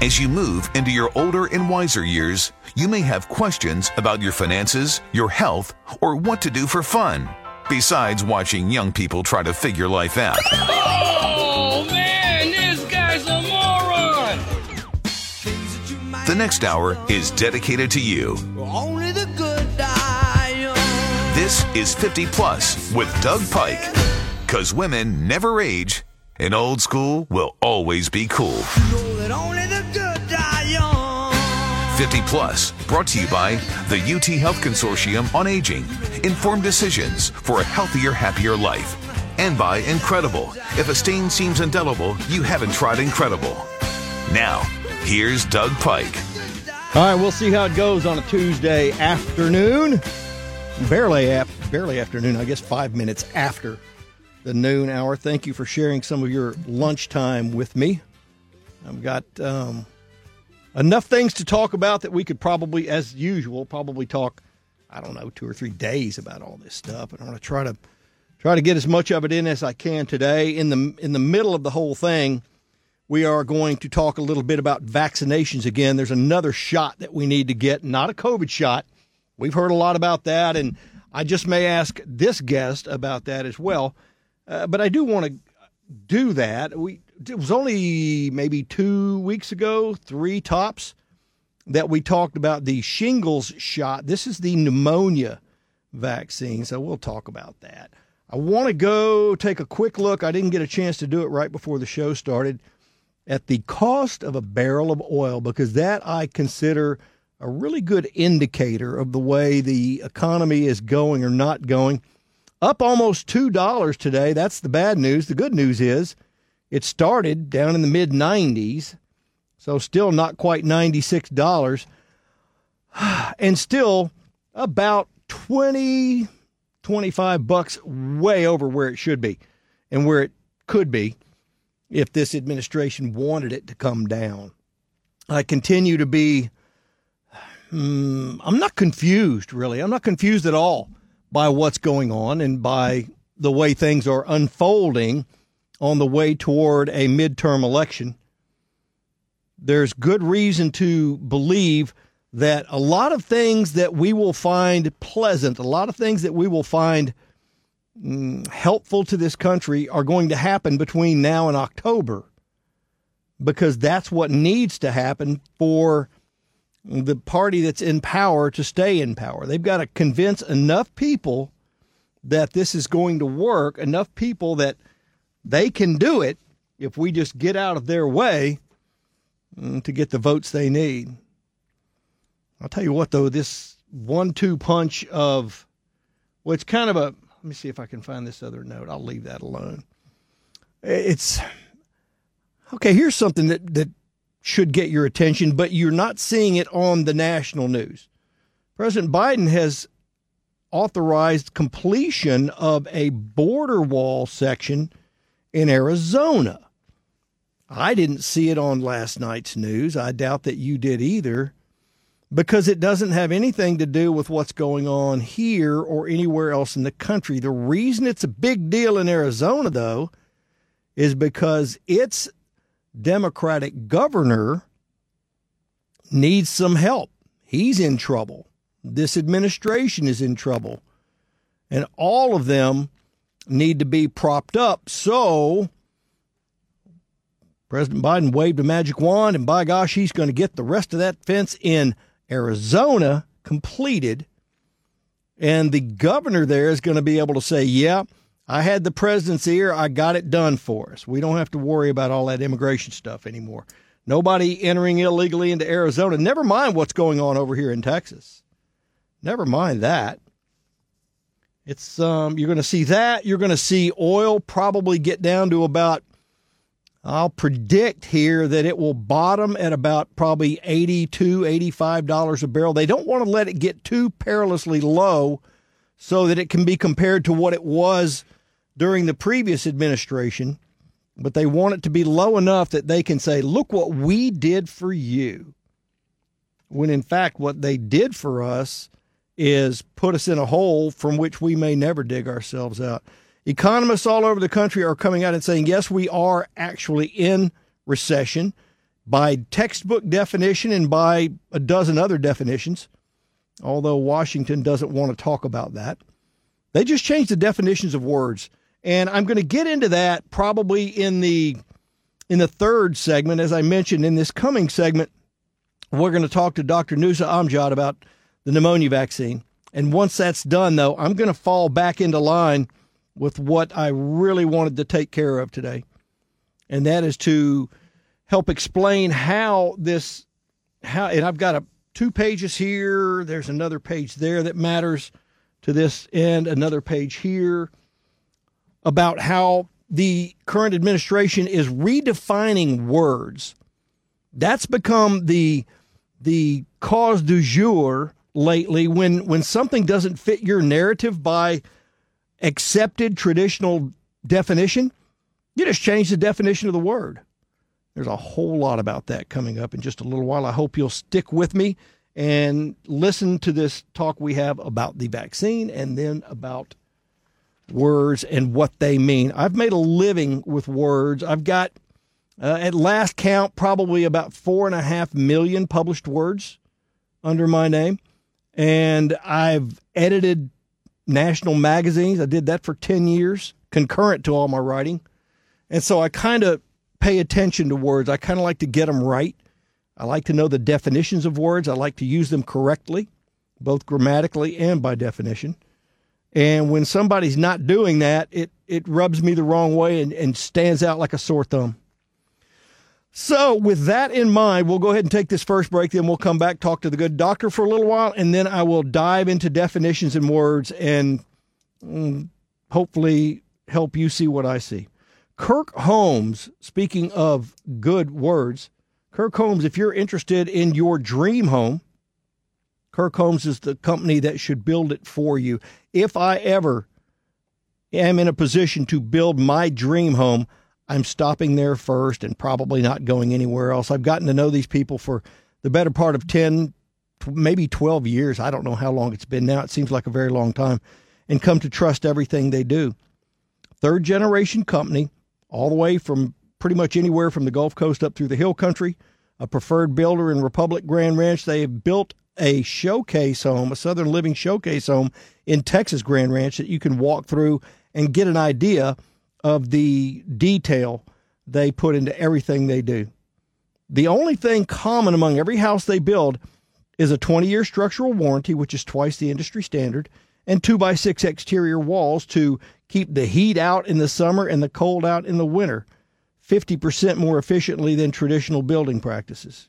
As you move into your older and wiser years, you may have questions about your finances, your health, or what to do for fun, besides watching young people try to figure life out. Oh man, this guy's a moron! The next hour is dedicated to you. Only the good die young. This is 50 Plus with Doug Pike. Because women never age, and old school will always be cool. Know that only the good die young. 50 Plus, brought to you by the UT Health Consortium on Aging. Informed decisions for a healthier, happier life. And by Incredible. If a stain seems indelible, you haven't tried Incredible. Now, here's Doug Pike. All right, we'll see how it goes on a Tuesday afternoon. Barely, af- barely afternoon, I guess five minutes after the noon hour. Thank you for sharing some of your lunchtime with me. I've got um, enough things to talk about that we could probably, as usual, probably talk, I don't know, two or three days about all this stuff. And I want to try to try to get as much of it in as I can today. In the in the middle of the whole thing, we are going to talk a little bit about vaccinations again. There's another shot that we need to get, not a COVID shot. We've heard a lot about that, and I just may ask this guest about that as well. Uh, but I do want to do that. We it was only maybe two weeks ago, three tops, that we talked about the shingles shot. This is the pneumonia vaccine, so we'll talk about that. I want to go take a quick look. I didn't get a chance to do it right before the show started at the cost of a barrel of oil because that I consider a really good indicator of the way the economy is going or not going. Up almost $2 today. That's the bad news. The good news is it started down in the mid 90s, so still not quite $96, and still about 20, 25 bucks way over where it should be and where it could be if this administration wanted it to come down. I continue to be, hmm, I'm not confused, really. I'm not confused at all by what's going on and by the way things are unfolding on the way toward a midterm election. There's good reason to believe that a lot of things that we will find pleasant, a lot of things that we will find mm, helpful to this country are going to happen between now and October because that's what needs to happen for the party that's in power to stay in power. They've got to convince enough people that this is going to work, enough people that they can do it if we just get out of their way mm, to get the votes they need. I'll tell you what, though, this one two punch of, well, it's kind of a, let me see if I can find this other note. I'll leave that alone. It's, okay, here's something that, that should get your attention, but you're not seeing it on the national news. President Biden has authorized completion of a border wall section in Arizona. I didn't see it on last night's news. I doubt that you did either because it doesn't have anything to do with what's going on here or anywhere else in the country. The reason it's a big deal in Arizona, though, is because its Democratic governor needs some help. He's in trouble. This administration is in trouble. And all of them need to be propped up. So President Biden waved a magic wand, and by gosh, he's going to get the rest of that fence in Arizona completed. And the governor there is going to be able to say, yeah, I had the president's ear. I got it done for us. We don't have to worry about all that immigration stuff anymore. Nobody entering illegally into Arizona. Never mind what's going on over here in Texas. Never mind that. It's um, you're going to see that. You're going to see oil probably get down to about I'll predict here that it will bottom at about probably 82 $85 a barrel. They don't want to let it get too perilously low so that it can be compared to what it was during the previous administration, but they want it to be low enough that they can say, look what we did for you. When in fact, what they did for us is put us in a hole from which we may never dig ourselves out. Economists all over the country are coming out and saying, yes, we are actually in recession by textbook definition and by a dozen other definitions, although Washington doesn't want to talk about that. They just changed the definitions of words. And I'm going to get into that probably in the in the third segment. As I mentioned in this coming segment, we're going to talk to Dr. Nuzha Amjad about the pneumonia vaccine. And once that's done, though, I'm going to fall back into line with what I really wanted to take care of today, and that is to help explain how this how and I've got a two pages here. There's another page there that matters to this end. Another page here about how the current administration is redefining words. That's become the the cause du jour lately when when something doesn't fit your narrative by accepted traditional definition, you just change the definition of the word. There's a whole lot about that coming up in just a little while. I hope you'll stick with me and listen to this talk we have about the vaccine and then about words and what they mean. I've made a living with words. I've got, uh, at last count, probably about four and a half million published words under my name. And I've edited national magazines. I did that for 10 years, concurrent to all my writing. And so I kind of pay attention to words. I kind of like to get them right. I like to know the definitions of words. I like to use them correctly, both grammatically and by definition. And when somebody's not doing that, it, it rubs me the wrong way and, and stands out like a sore thumb. So, with that in mind, we'll go ahead and take this first break. Then we'll come back, talk to the good doctor for a little while, and then I will dive into definitions and words and mm, hopefully help you see what I see. Kurk Homes, speaking of good words, Kurk Homes, if you're interested in your dream home, Kurk Homes is the company that should build it for you. If I ever am in a position to build my dream home, I'm stopping there first and probably not going anywhere else. I've gotten to know these people for the better part of 10, maybe 12 years. I don't know how long it's been now. It seems like a very long time. And come to trust everything they do. Third generation company, all the way from pretty much anywhere from the Gulf Coast up through the Hill Country, a preferred builder in Republic Grand Ranch. They have built a showcase home, a Southern Living showcase home in Texas Grand Ranch that you can walk through and get an idea of the detail they put into everything they do. The only thing common among every house they build is a 20 year structural warranty, which is twice the industry standard, and 2 by 6 exterior walls to keep the heat out in the summer and the cold out in the winter, 50% more efficiently than traditional building practices.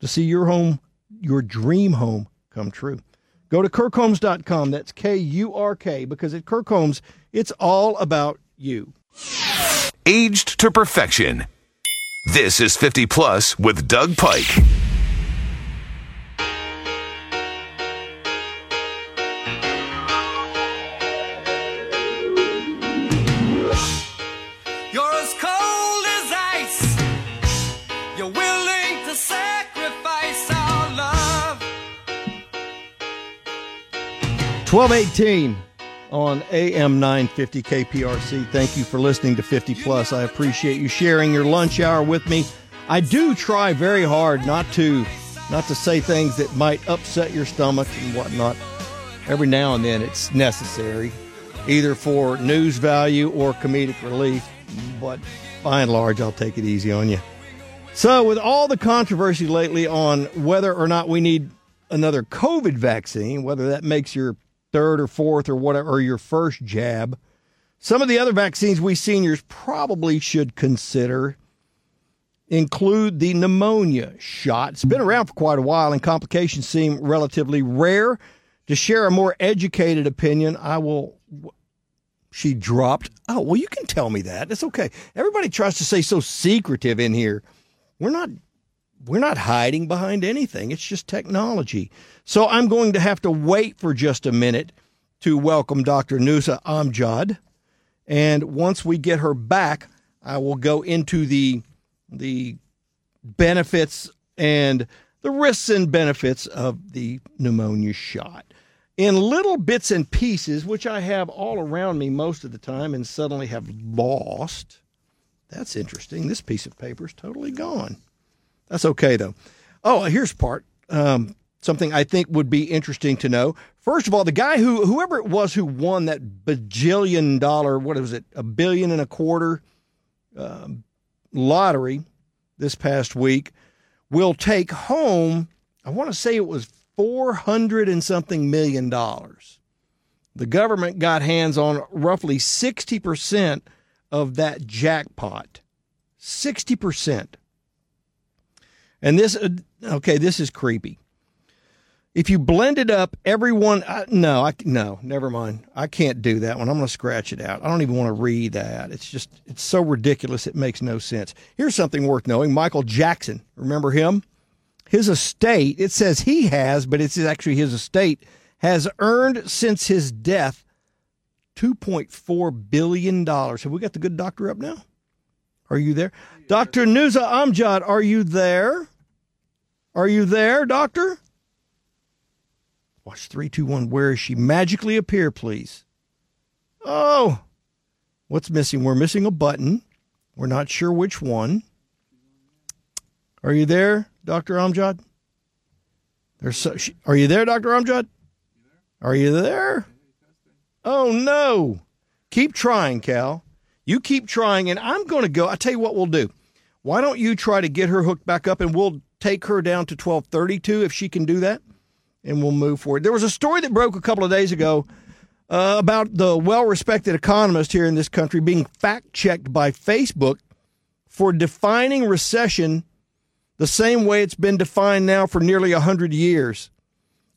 To see your home, your dream home, come true. Go to kurkhomes.com. That's K U R K, because at Kurk Homes, it's all about you. Aged to perfection. This is 50 Plus with Doug Pike. You're as cold as ice. You're willing to sacrifice our love. 1218 on AM 950 KPRC. Thank you for listening to 50 Plus. I appreciate you sharing your lunch hour with me. I do try very hard not to not to say things that might upset your stomach and whatnot. Every now and then it's necessary, either for news value or comedic relief. But by and large, I'll take it easy on you. So, with all the controversy lately on whether or not we need another COVID vaccine, whether that makes your third or fourth or whatever, or your first jab, some of the other vaccines we seniors probably should consider include the pneumonia shot. It's been around for quite a while, and complications seem relatively rare. To share a more educated opinion, I will she dropped. Oh, well, you can tell me that. It's okay. Everybody tries to say so secretive in here. We're not we're not hiding behind anything. It's just technology. So I'm going to have to wait for just a minute to welcome Dr. Nuzha Amjad. And once we get her back, I will go into the the benefits and the risks and benefits of the pneumonia shot in little bits and pieces, which I have all around me most of the time and suddenly have lost. That's interesting. This piece of paper is totally gone. That's okay, though. Oh, here's part. Um, something I think would be interesting to know. First of all, the guy who, whoever it was who won that bajillion dollar, what was it, a billion and a quarter um, lottery this past week, will take home, I want to say it was 400 and something million dollars. The government got hands on roughly 60% of that jackpot. 60%. And this, uh, okay, this is creepy. If you blended up everyone, uh, no, I, no, never mind. I can't do that one. I'm going to scratch it out. I don't even want to read that. It's just, it's so ridiculous. It makes no sense. Here's something worth knowing Michael Jackson. Remember him? his estate, it says he has, but it's actually his estate, has earned since his death $2.4 billion. Have we got the good doctor up now? Are you there? Dr. Nuzha Amjad, are you there? Are you there, doctor? Watch 321. Where is she? Magically appear, please. Oh, what's missing? We're missing a button. We're not sure which one. Are you there? Dr. Amjad? There's so, are you there, Dr. Amjad? Are you there? Oh, no. Keep trying, Cal. You keep trying, and I'm going to go. i tell you what we'll do. Why don't you try to get her hooked back up, and we'll take her down to 1232 if she can do that, and we'll move forward. There was a story that broke a couple of days ago uh, about the well respected economist here in this country being fact checked by Facebook for defining recession the same way it's been defined now for nearly 100 years.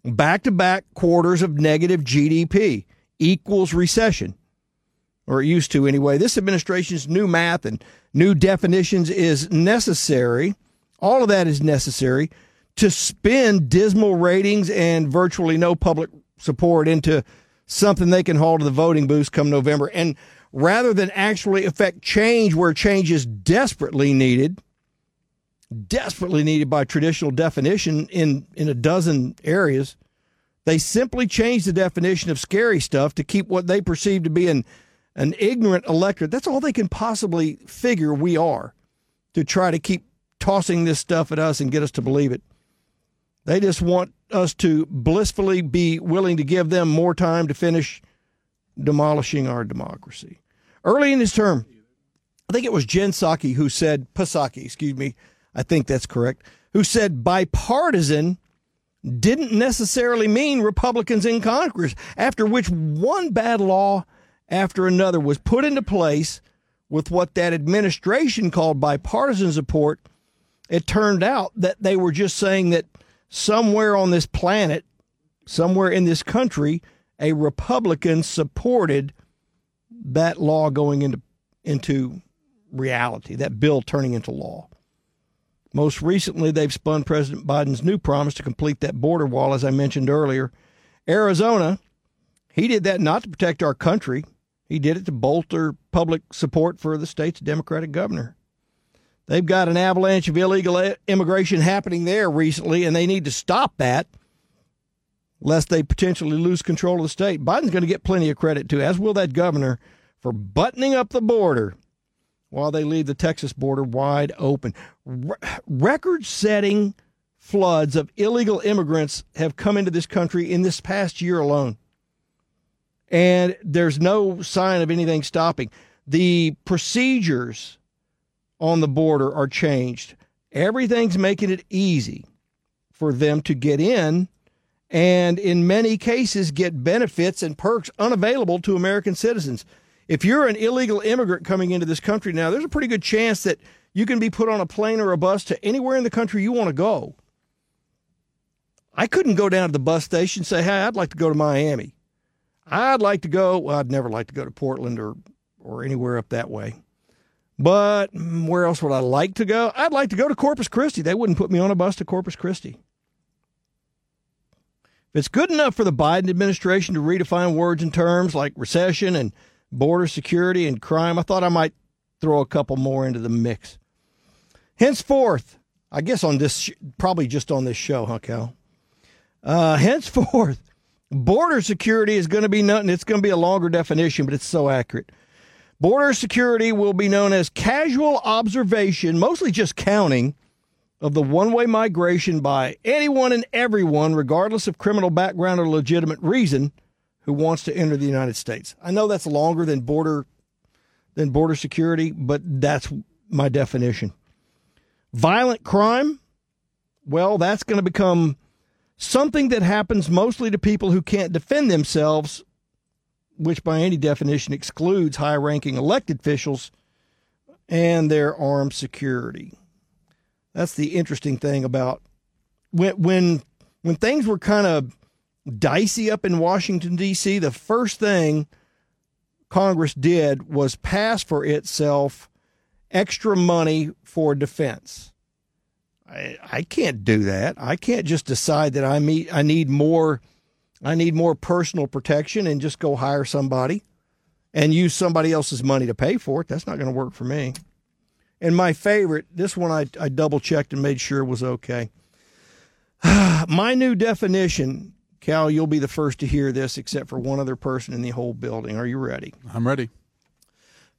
Back to back quarters of negative GDP equals recession, or used to anyway. This administration's new math and new definitions is necessary. All of that is necessary to spin dismal ratings and virtually no public support into something they can haul to the voting booths come November. And rather than actually affect change where change is desperately needed, desperately needed by traditional definition in, in a dozen areas. They simply changed the definition of scary stuff to keep what they perceive to be an, an ignorant electorate. That's all they can possibly figure we are to try to keep tossing this stuff at us and get us to believe it. They just want us to blissfully be willing to give them more time to finish demolishing our democracy. Early in his term, I think it was Jen Psaki who said, Psaki, excuse me, I think that's correct, who said bipartisan didn't necessarily mean Republicans in Congress, after which one bad law after another was put into place with what that administration called bipartisan support. It turned out that they were just saying that somewhere on this planet, somewhere in this country, a Republican supported that law going into into reality, that bill turning into law. Most recently, they've spun President Biden's new promise to complete that border wall, as I mentioned earlier. Arizona, he did that not to protect our country, he did it to bolster public support for the state's Democratic governor. They've got an avalanche of illegal immigration happening there recently, and they need to stop that lest they potentially lose control of the state. Biden's going to get plenty of credit, too, as will that governor, for buttoning up the border while they leave the Texas border wide open. Re- Record setting floods of illegal immigrants have come into this country in this past year alone. And there's no sign of anything stopping. The procedures on the border are changed. Everything's making it easy for them to get in and in many cases get benefits and perks unavailable to American citizens if you're an illegal immigrant coming into this country now, there's a pretty good chance that you can be put on a plane or a bus to anywhere in the country you want to go. I couldn't go down to the bus station and say, hey, I'd like to go to Miami. I'd like to go. Well, I'd never like to go to Portland or or anywhere up that way. But mm, where else would I like to go? I'd like to go to Corpus Christi. They wouldn't put me on a bus to Corpus Christi. If it's good enough for the Biden administration to redefine words and terms like recession and border security and crime, I thought I might throw a couple more into the mix. Henceforth, I guess on this, probably just on this show, huh, Cal? Uh, henceforth, border security is going to be nothing. It's going to be a longer definition, but it's so accurate. Border security will be known as casual observation, mostly just counting of the one way migration by anyone and everyone, regardless of criminal background or legitimate reason, who wants to enter the United States. I know that's longer than border than border security, but that's my definition. Violent crime, well, that's going to become something that happens mostly to people who can't defend themselves, which by any definition excludes high ranking elected officials and their armed security. That's the interesting thing about when when when things were kind of dicey up in Washington D.C. The first thing Congress did was pass for itself extra money for defense. I, I can't do that. I can't just decide that I meet I need more I need more personal protection and just go hire somebody and use somebody else's money to pay for it. That's not going to work for me. And my favorite, this one I, I double checked and made sure was okay. my new definition, Cal, you'll be the first to hear this except for one other person in the whole building. Are you ready? I'm ready.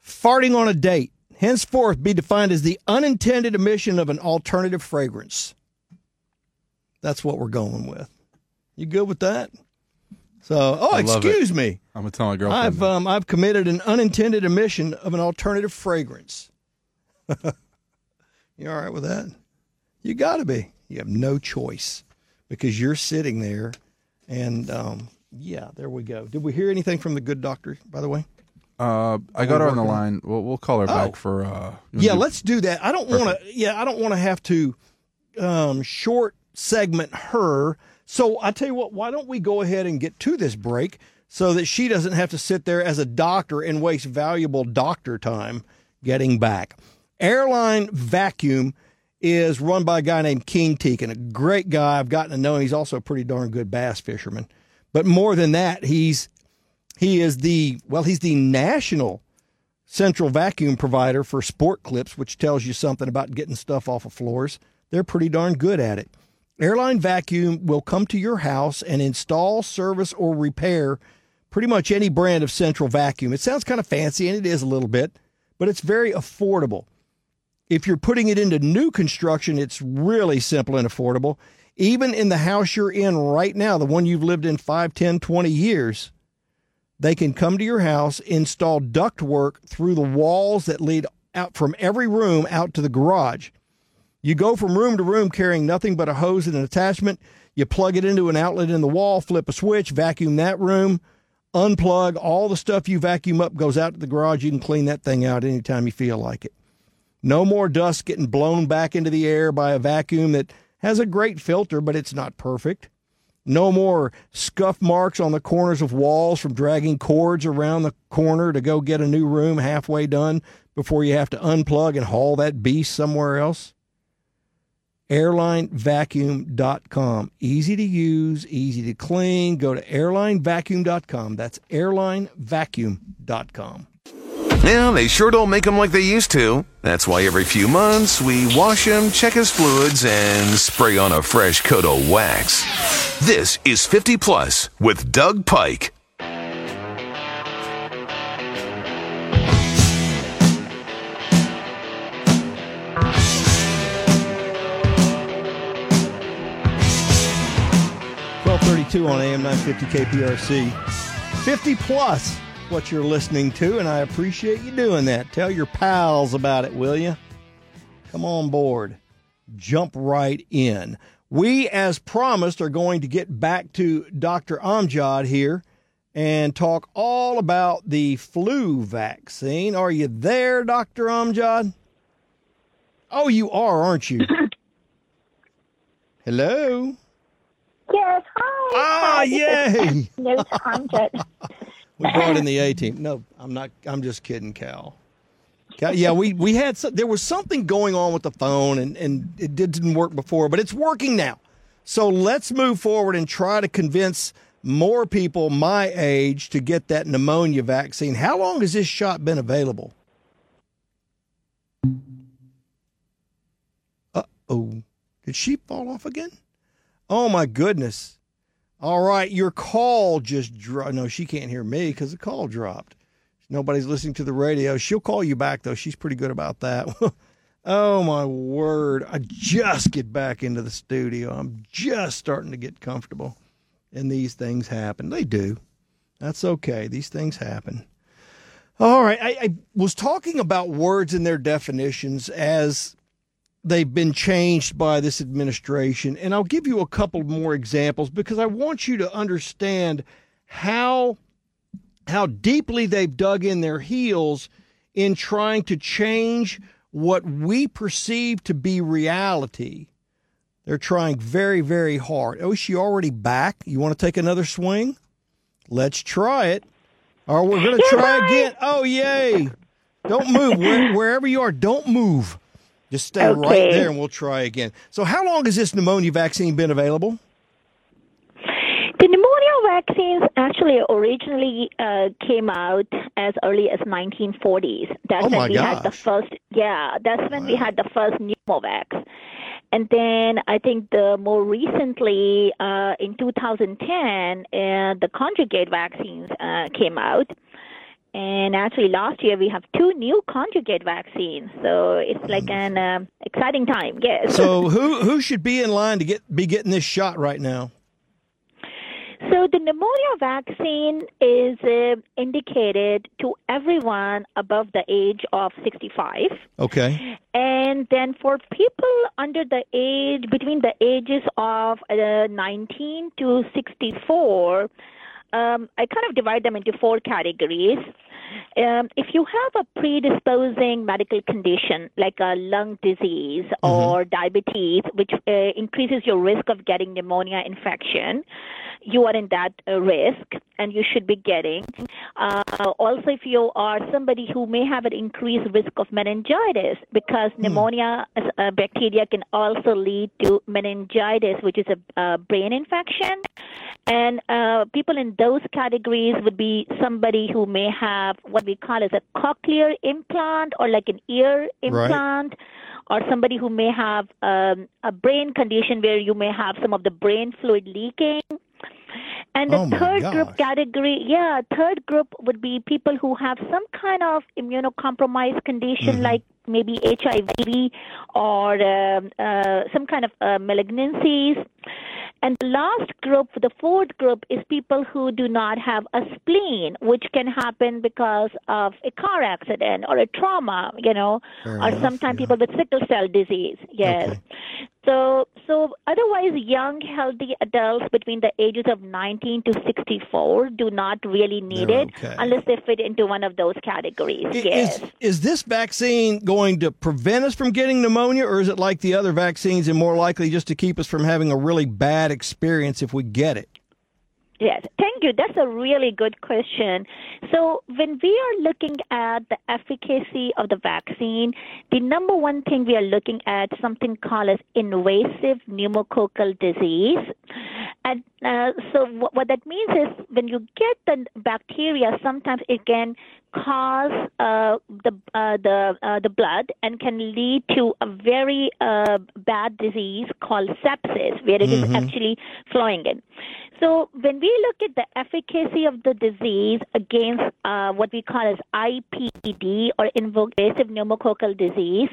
Farting on a date, henceforth be defined as the unintended emission of an alternative fragrance. That's what we're going with. You good with that? So, oh, excuse it. me. I'm gonna tell my girlfriend. I've um, I've committed an unintended emission of an alternative fragrance. you all right with that? You got to be. You have no choice because you're sitting there, and um, yeah, there we go. Did we hear anything from the good doctor? By the way, uh, I got her on the line. We'll, we'll call her Oh. back for. Uh, yeah, do- let's do that. I don't want to. Yeah, I don't want to have to um, short segment her. So I tell you what. Why don't we go ahead and get to this break so that she doesn't have to sit there as a doctor and waste valuable doctor time getting back. Airline Vacuum is run by a guy named King Teakin, a great guy. I've gotten to know him. He's also a pretty darn good bass fisherman. But more than that, he's he is the well, he's the national central vacuum provider for sport clips, which tells you something about getting stuff off of floors. They're pretty darn good at it. Airline Vacuum will come to your house and install, service, or repair pretty much any brand of central vacuum. It sounds kind of fancy, and it is a little bit, but it's very affordable. If you're putting it into new construction, it's really simple and affordable. Even in the house you're in right now, the one you've lived in 5, 10, 20 years, they can come to your house, install ductwork through the walls that lead out from every room out to the garage. You go from room to room carrying nothing but a hose and an attachment. You plug it into an outlet in the wall, flip a switch, vacuum that room, unplug. All the stuff you vacuum up goes out to the garage. You can clean that thing out anytime you feel like it. No more dust getting blown back into the air by a vacuum that has a great filter, but it's not perfect. No more scuff marks on the corners of walls from dragging cords around the corner to go get a new room halfway done before you have to unplug and haul that beast somewhere else. Airlinevacuum.com. Easy to use, easy to clean. Go to airlinevacuum.com. That's airlinevacuum.com. Yeah, they sure don't make them like they used to. That's why every few months we wash him, check his fluids, and spray on a fresh coat of wax. This is 50 Plus with Doug Pike. Twelve thirty-two on AM nine fifty KPRC. Fifty plus what you're listening to, and I appreciate you doing that. Tell your pals about it, will you? Come on board. Jump right in. We, as promised, are going to get back to Dr. Amjad here and talk all about the flu vaccine. Are you there, Dr. Amjad? Oh, you are, aren't you? Hello? Yes, hi. Ah, Hi, yay. Nurse Amjad. We brought in the A team. No, I'm not. I'm just kidding, Cal. Cal yeah, we we had some, there was something going on with the phone, and and it didn't work before, but it's working now. So let's move forward and try to convince more people my age to get that pneumonia vaccine. How long has this shot been available? Uh oh. Did she fall off again? Oh my goodness. All right, your call just dropped. No, she can't hear me because the call dropped. Nobody's listening to the radio. She'll call you back, though. She's pretty good about that. oh, my word. I just get back into the studio. I'm just starting to get comfortable. And these things happen. They do. That's okay. These things happen. All right. I, I was talking about words and their definitions as they've been changed by this administration. And I'll give you a couple more examples because I want you to understand how how deeply they've dug in their heels in trying to change what we perceive to be reality. They're trying very, very hard. Oh, is she already back? You want to take another swing? Let's try it. Or we're going to try again. Oh, yay. Don't move. Where, wherever you are, don't move. Just stay right there and we'll try again. So, how long has this pneumonia vaccine been available? The pneumonia vaccines actually originally uh, came out as early as 1940s. That's Oh, when my we had the gosh. first. Yeah, that's when we had the first pneumovax. And then I think the more recently uh, in 2010, uh, the conjugate vaccines uh, came out. And actually, last year we have two new conjugate vaccines, so it's like an um exciting time. Yes. So, who who should be in line to get be getting this shot right now? So the pneumonia vaccine is uh, indicated to everyone above the age of 65. Okay. And then for people under the age, between the ages of uh, 19 to 64, um, I kind of divide them into four categories. Um, if you have a predisposing medical condition like a lung disease or diabetes, which uh, increases your risk of getting pneumonia infection, you are in that uh, risk and you should be getting. Uh, also, if you are somebody who may have an increased risk of meningitis, because pneumonia as a bacteria can also lead to meningitis, which is a, a brain infection. And uh, people in those categories would be somebody who may have what we call as a cochlear implant or like an ear implant, or somebody who may have um, a brain condition where you may have some of the brain fluid leaking. And the Oh, third gosh. group category, yeah, third group would be people who have some kind of immunocompromised condition Mm-hmm. like maybe HIV or um, uh, some kind of uh, malignancies. And the last group, the fourth group, is people who do not have a spleen, which can happen because of a car accident or a trauma, you know, Fair or enough, sometimes yeah. people with sickle cell disease. Yes. Okay. So, so otherwise, young, healthy adults between the ages of 19 to 64 do not really need They're it okay. unless they fit into one of those categories. Yes. Is is this vaccine going to prevent us from getting pneumonia, or is it like the other vaccines and more likely just to keep us from having a really bad experience if we get it? Yes, thank you. That's a really good question. So, when we are looking at the efficacy of the vaccine, the number one thing we are looking at something called as invasive pneumococcal disease. And uh, so, what, what that means is when you get the bacteria, sometimes it can cause uh, the uh, the uh, the blood and can lead to a very uh, bad disease called sepsis, where it is actually flowing in. So when we look at the efficacy of the disease against uh, what we call as IPD or invasive pneumococcal disease,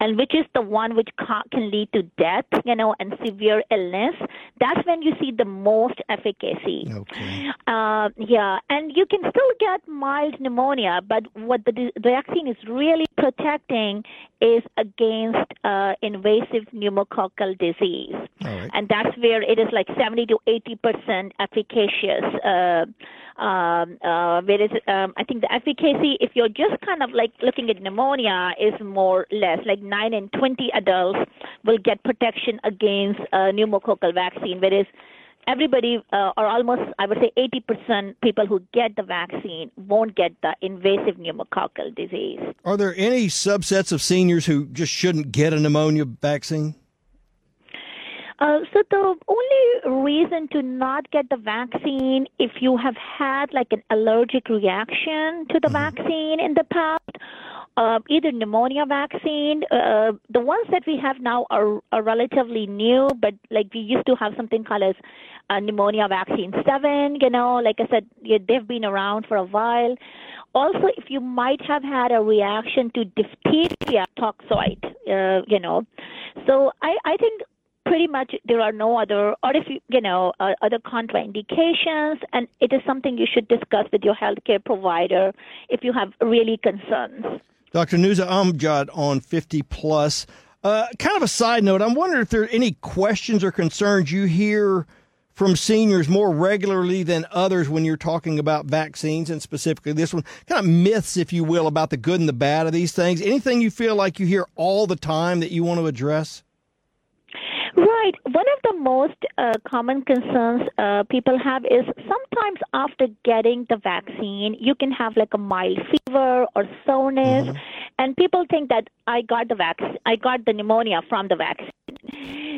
and which is the one which ca- can lead to death, you know, and severe illness, that's when you see the most efficacy. Okay. Uh, yeah, and you can still get mild pneumonia, but what the, the vaccine is really protecting is against uh, invasive pneumococcal disease. All right. And that's where it is like 70 to 80 percent efficacious. Uh, um, uh, whereas um, I think the efficacy, if you're just kind of like looking at pneumonia, is more or less like 9 and 20 adults will get protection against pneumococcal vaccine, whereas everybody, uh, or almost, I would say 80% people who get the vaccine won't get the invasive pneumococcal disease. Are there any subsets of seniors who just shouldn't get a pneumonia vaccine? Uh, so the only reason to not get the vaccine if you have had like an allergic reaction to the vaccine in the past, uh, either pneumonia vaccine. Uh, the ones that we have now are, are relatively new, but like we used to have something called as uh, pneumonia vaccine seven. You know, like I said, yeah, they've been around for a while. Also, if you might have had a reaction to diphtheria toxoid, uh, you know, so I, I think pretty much there are no other or if you you know uh, other contraindications and it is something you should discuss with your healthcare provider if you have really concerns Dr. Nuzha Amjad on 50 plus. Uh, kind of a side note, I'm wondering if there are any questions or concerns you hear from seniors more regularly than others when you're talking about vaccines and specifically this one. Kind of myths, if you will, about the good and the bad of these things. Anything you feel like you hear all the time that you want to address? Right. One of the most uh, common concerns uh, people have is sometimes after getting the vaccine, you can have like a mild fever or soreness, and people think that I got the vaccine, I got the pneumonia from the vaccine.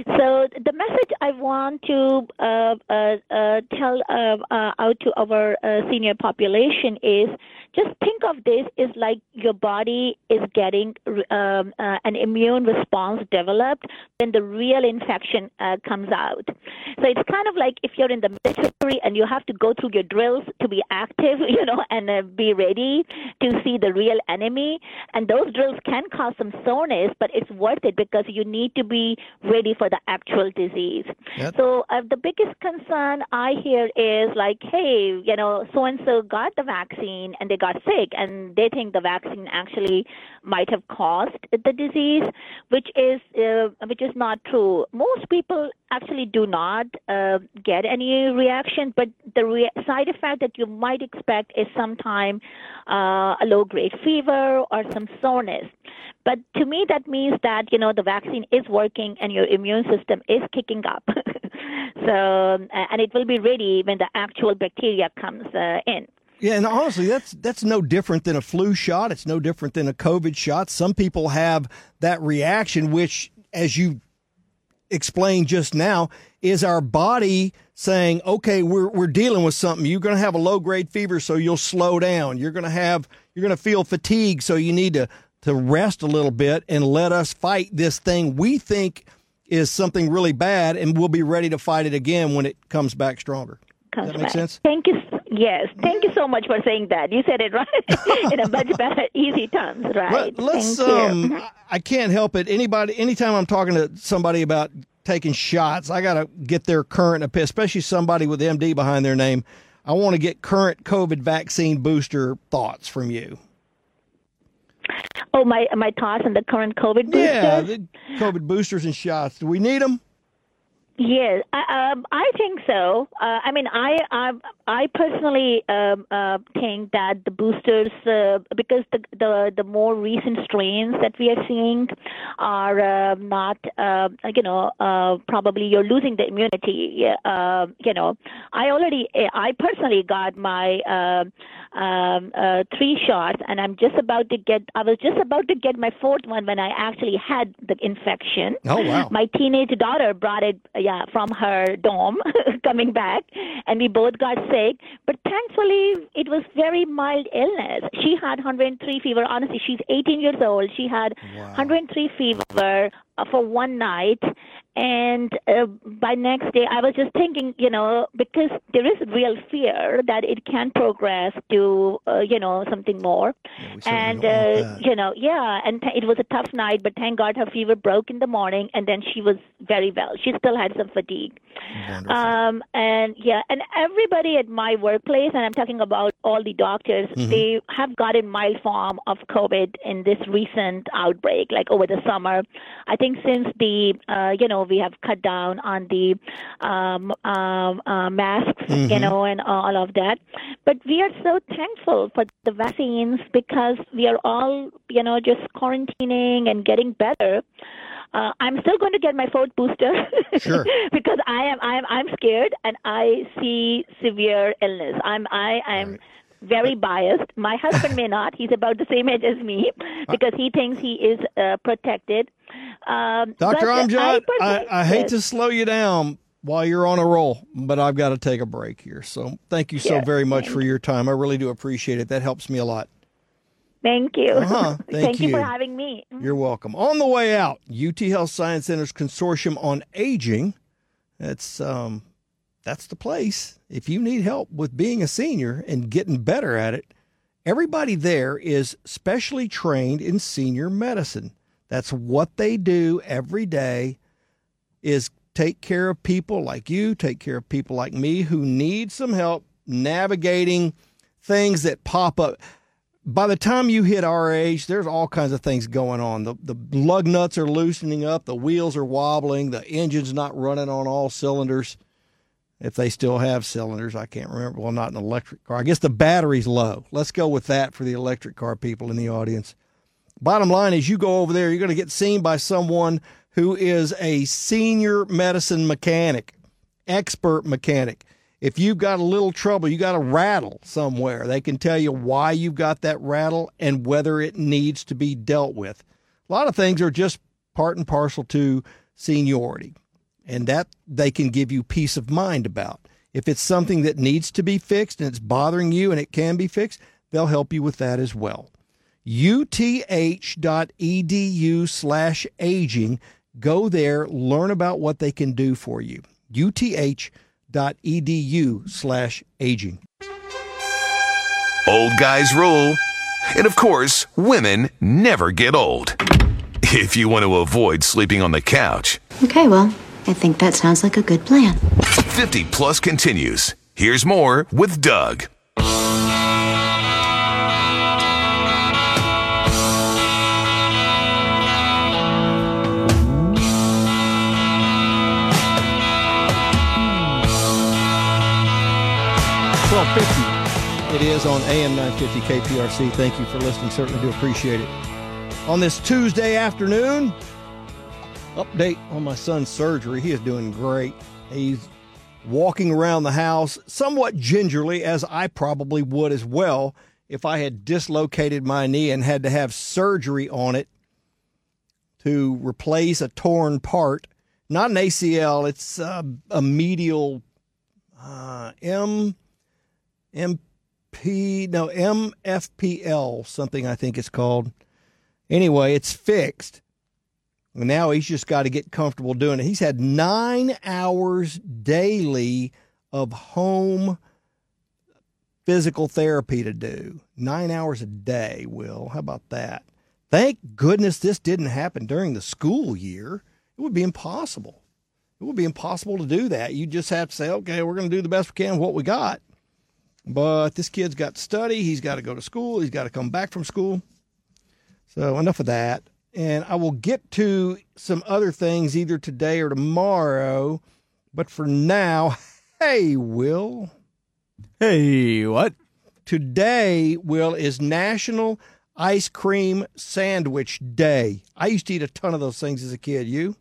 So the message I want to uh, uh, uh, tell uh, uh, out to our senior population is just think of this is like your body is getting um, an immune response developed when the real infection comes out. So it's kind of like if you're in the military and you have to go through your drills to be active, you know, and be ready to see the real enemy. And those drills can cause some soreness, but it's worth it because you need to be ready for the actual disease. Yep. So uh, the biggest concern I hear is like, hey, you know, so and so got the vaccine and they got sick, and they think the vaccine actually might have caused the disease, which is uh, which is not true. Most people actually do not uh, get any reaction, but the re- side effect that you might expect is sometime uh, a low grade fever or some soreness. But to me, that means that you know the vaccine is working and your immune system is kicking up. so, and it will be ready when the actual bacteria comes uh, in. Yeah, and honestly, that's that's no different than a flu shot. It's no different than a COVID shot. Some people have that reaction, which, as you explained just now, is our body saying, "Okay, we're we're dealing with something. You're going to have a low grade fever, so you'll slow down. You're going to have you're going to feel fatigue, so you need to to rest a little bit and let us fight this thing we think is something really bad, and we'll be ready to fight it again when it comes back stronger." Does that make back. sense? Thank you. Yes, thank you so much for saying that. You said it right in a much better, easy terms, right? Let, us Thank you. um I- I can't help it. Anybody anytime I'm talking to somebody about taking shots, I got to get their current especially somebody with MD behind their name. I want to get current COVID vaccine booster thoughts from you. Oh, my my thoughts on the current COVID booster. Yeah, the COVID boosters and shots. Do we need them? Yes, I, um, I think so. Uh, I mean, I I, I personally um, uh, think that the boosters, uh, because the, the the more recent strains that we are seeing are uh, not, uh, you know, uh, probably you're losing the immunity. Uh, you know, I already, I personally got my uh, um, uh, three shots, and I'm just about to get. I was just about to get my fourth one when I actually had the infection. Oh, wow. My teenage daughter brought it, yeah, from her dorm coming back, and we both got sick. But thankfully, it was very mild illness. She had 103 fever. Honestly, she's 18 years old. She had 103 fever uh, for one night, and uh, by next day, I was just thinking, you know, because there is real fear that it can progress to, uh, you know, something more. certainly and uh, you know, yeah, and th- it was a tough night, but thank God her fever broke in the morning, and then she was very well. She still had some fatigue. Wonderful. Um, and yeah, and everybody at my workplace, and I'm talking about all the doctors, Mm-hmm. they have gotten mild form of COVID in this recent outbreak, like over the summer. I think since the, uh, you know, we have cut down on the um, um, uh, masks, you know, and all of that. But we are so thankful for the vaccines because we are all, you know, just quarantining and getting better. Uh, I'm still going to get my fourth booster Sure. because I am I am I'm scared and I see severe illness. I'm I I am very biased. My husband may not. He's about the same age as me because he thinks he is uh, protected. Um, Dr. but I Amjad, I, I hate to slow you down while you're on a roll, but I've got to take a break here. So thank you so very much for your time. I really do appreciate it. That helps me a lot. Thank you. Uh-huh. Thank you. you. for having me. You're welcome. On the way out, UT Health Science Center's Consortium on Aging. That's um, that's the place. If you need help with being a senior and getting better at it, everybody there is specially trained in senior medicine. That's what they do every day. Is take care of people like you, take care of people like me who need some help navigating things that pop up by the time you hit our age, there's all kinds of things going on. The the lug nuts are loosening up, the wheels are wobbling, the engine's not running on all cylinders. If they still have cylinders, I can't remember. Well, not an electric car. I guess the battery's low. Let's go with that for the electric car people in the audience. Bottom line is, you go over there, you're going to get seen by someone who is a senior medicine mechanic, expert mechanic. If you've got a little trouble, you got a rattle somewhere, they can tell you why you've got that rattle and whether it needs to be dealt with. A lot of things are just part and parcel to seniority, and that they can give you peace of mind about. If it's something that needs to be fixed and it's bothering you and it can be fixed, they'll help you with that as well uth.edu slash aging. Go there, learn about what they can do for you. uth.edu slash aging. Old guys rule. And of course, women never get old. If you want to avoid sleeping on the couch, Okay, well, I think that sounds like a good plan. 50 Plus continues. Here's more with Doug. Twelve fifty. It is on AM nine fifty KPRC. Thank you for listening. Certainly do appreciate it. On this Tuesday afternoon, update on my son's surgery. He is doing great. He's walking around the house somewhat gingerly, as I probably would as well if I had dislocated my knee and had to have surgery on it to replace a torn part. Not an ACL, it's uh, a medial uh, M MP no MFPL something I think it's called. Anyway, it's fixed. Now he's just got to get comfortable doing it. He's had nine hours daily of home physical therapy to do. Nine hours a day, Will. How about that? Thank goodness this didn't happen during the school year. It would be impossible. It would be impossible to do that. You just have to say, okay, we're going to do the best we can with what we got. But this kid's got to study. He's got to go to school. He's got to come back from school. So enough of that. And I will get to some other things either today or tomorrow. But for now, hey, Will. Hey, what? Today, Will, is National Ice Cream Sandwich Day. I used to eat a ton of those things as a kid. You?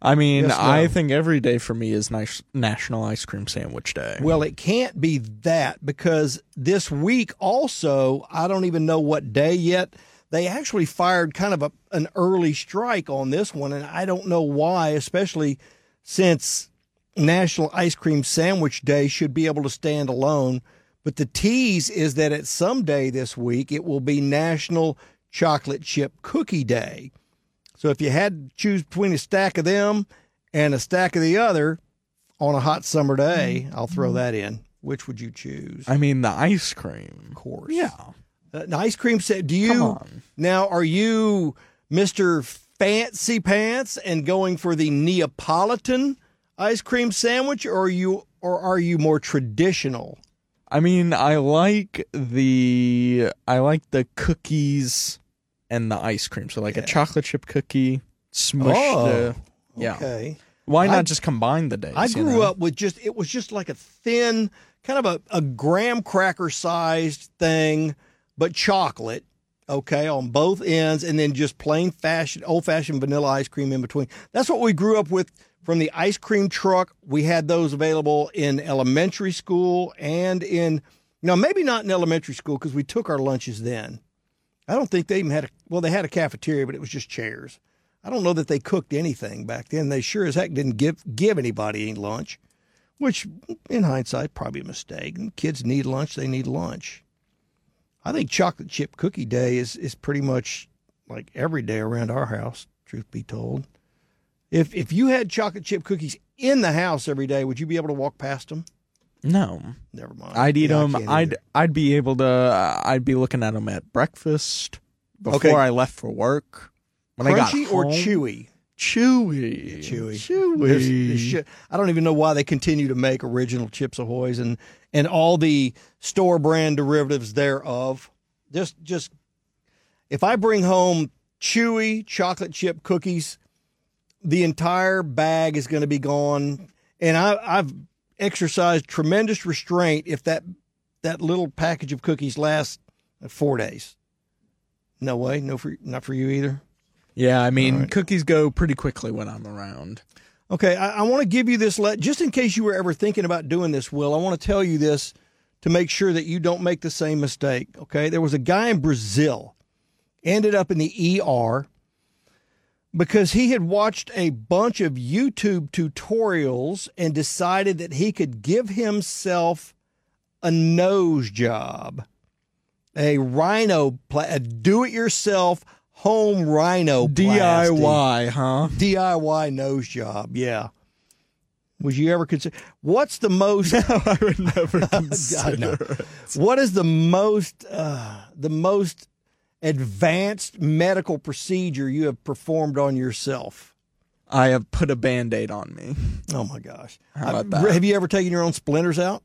I mean, Yes, no. I think every day for me is nice National Ice Cream Sandwich Day. Well, it can't be that because this week also, I don't even know what day yet. They actually fired kind of a, an early strike on this one, and I don't know why, especially since National Ice Cream Sandwich Day should be able to stand alone. But the tease is that at some day this week, it will be National Chocolate Chip Cookie Day. So if you had to choose between a stack of them and a stack of the other on a hot summer day, mm-hmm. I'll throw mm-hmm. that in. Which would you choose? I mean, the ice cream. Of course. Yeah. Uh, an ice cream set. Do you now? Are you Mister Fancy Pants and going for the Neapolitan ice cream sandwich, or are you or are you more traditional? I mean, I like the I like the cookies and the ice cream. So like a chocolate chip cookie smushed. Oh, uh, yeah. Okay. Why not I- just combine the days? I you grew know? up with just it was just like a thin, kind of a, a graham cracker sized thing, but chocolate. okay, on both ends, and then just plain fashion, old fashioned vanilla ice cream in between. That's what we grew up with from the ice cream truck. We had those available in elementary school and in, now maybe not in elementary school because we took our lunches then. I don't think they even had a, well, they had a cafeteria, but it was just chairs. I don't know that they cooked anything back then. They sure as heck didn't give give anybody any lunch, which in hindsight probably a mistake. Kids need lunch; they need lunch. I think chocolate chip cookie day is is pretty much like every day around our house. Truth be told, if if you had chocolate chip cookies in the house every day, would you be able to walk past them? No, Never mind. I'd eat Yeah, them. I'd either. I'd be able to. Uh, I'd be looking at them at breakfast before Okay. I left for work. When I got crunchy or chewy. Chewy, chewy. chewy. There's- there's I don't even know why they continue to make original Chips Ahoy's and and all the store brand derivatives thereof. Just just if I bring home chewy chocolate chip cookies, the entire bag is going to be gone. And I, I've exercised tremendous restraint if that that little package of cookies lasts four days. No way, no for not for you either. Yeah, I mean, right. cookies go pretty quickly when I'm around. Okay, I, I want to give you this let just in case you were ever thinking about doing this, Will. I want to tell you this to make sure that you don't make the same mistake. Okay, there was a guy in Brazil ended up in the ER because he had watched a bunch of YouTube tutorials and decided that he could give himself a nose job, a rhino, pla- a do-it-yourself home rhino DIY, huh? DIY nose job. Yeah. Would you ever consider? What's the most? I would never I know. consider. What is the most? Uh, the most advanced medical procedure you have performed on yourself? I have put a band-aid on me. Oh my gosh! How about that? Have you ever taken your own splinters out?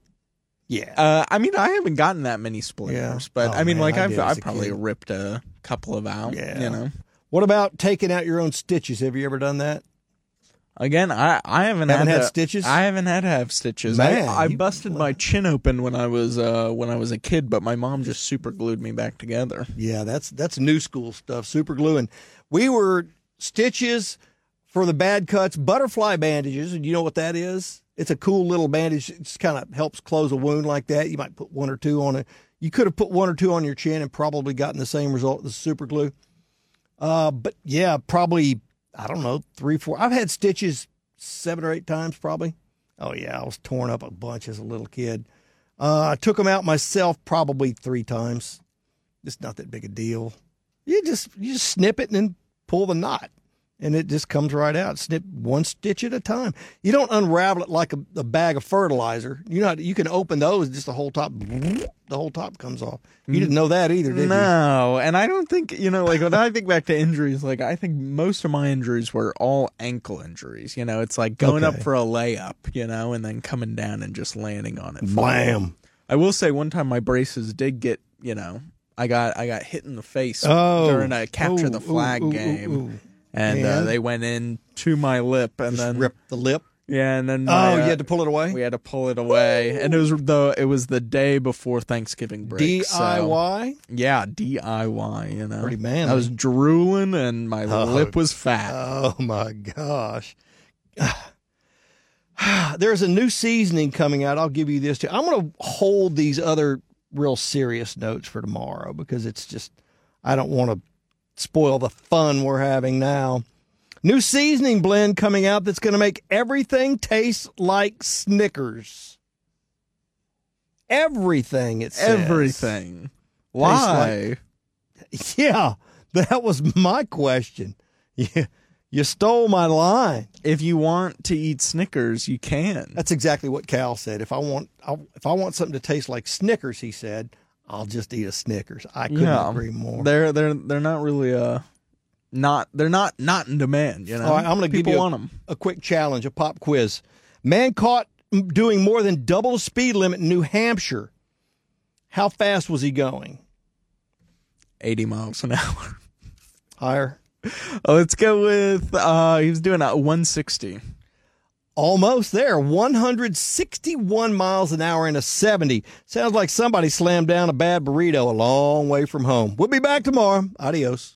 Yeah. Uh, I mean, I haven't gotten that many splinters, Yeah. but Oh, I mean, man, like I I've I've probably kid. ripped a couple of out. Yeah. You know. What about taking out your own stitches? Have you ever done that? Again, I I haven't, Haven't had, had stitches? I haven't had to have stitches. Man, I, I busted my chin open when I was uh when I was a kid, but my mom just super glued me back together. Yeah, that's that's new school stuff. Super glue, and we were stitches for the bad cuts, butterfly bandages, and you know what that is? It's a cool little bandage. It just kind of helps close a wound like that. You might put one or two on it. You could have put one or two on your chin and probably gotten the same result as super glue. Uh, but yeah, probably I don't know three, four. I've had stitches seven or eight times probably. Oh yeah, I was torn up a bunch as a little kid. Uh, I took them out myself probably three times. It's not that big a deal. You just you just snip it and then pull the knot, and it just comes right out. Snip one stitch at a time. You don't unravel it like a, a bag of fertilizer. You know you can open those, just the whole top, the whole top comes off. You didn't know that either, did you? No, and I don't think you know. Like when I think back to injuries, like I think most of my injuries were all ankle injuries. You know, it's like going up for a layup, you know, and then coming down and just landing on it. Blam. I will say one time my braces did get, you know, I got I got hit in the face Oh. during a capture the flag game. And uh, And? they went in to my lip, and Just then rip the lip. yeah, and then Oh, my, you uh, had to pull it away. we had to pull it away, and it was the it was the day before Thanksgiving break. so- DIY. yeah, DIY. You know, Pretty manly. I was drooling, and my Oh. lip was fat. Oh my gosh. There's a new seasoning coming out. I'll give you this too. I'm going to hold these other real serious notes for tomorrow because it's just, I don't want to spoil the fun we're having now. New seasoning blend coming out that's going to make everything taste like Snickers. Everything, it says. Everything. like- Why? Yeah, that was my question. You, you stole my line. if you want to eat Snickers, you can. That's exactly what Cal said. If I want, I'll, if I want something to taste like Snickers, he said, I'll just eat a Snickers. I couldn't yeah, agree more. They're they're they're not really uh not they're not not in demand. You know, right, I'm going to give people you a, a quick challenge, a pop quiz. Man caught doing more than double the speed limit in New Hampshire. How fast was he going? Eighty miles an hour. Higher. Oh, let's go with uh he was doing a 160. Almost there. 161 miles an hour in a 70. Sounds like somebody slammed down a bad burrito a long way from home. We'll be back tomorrow. Adios.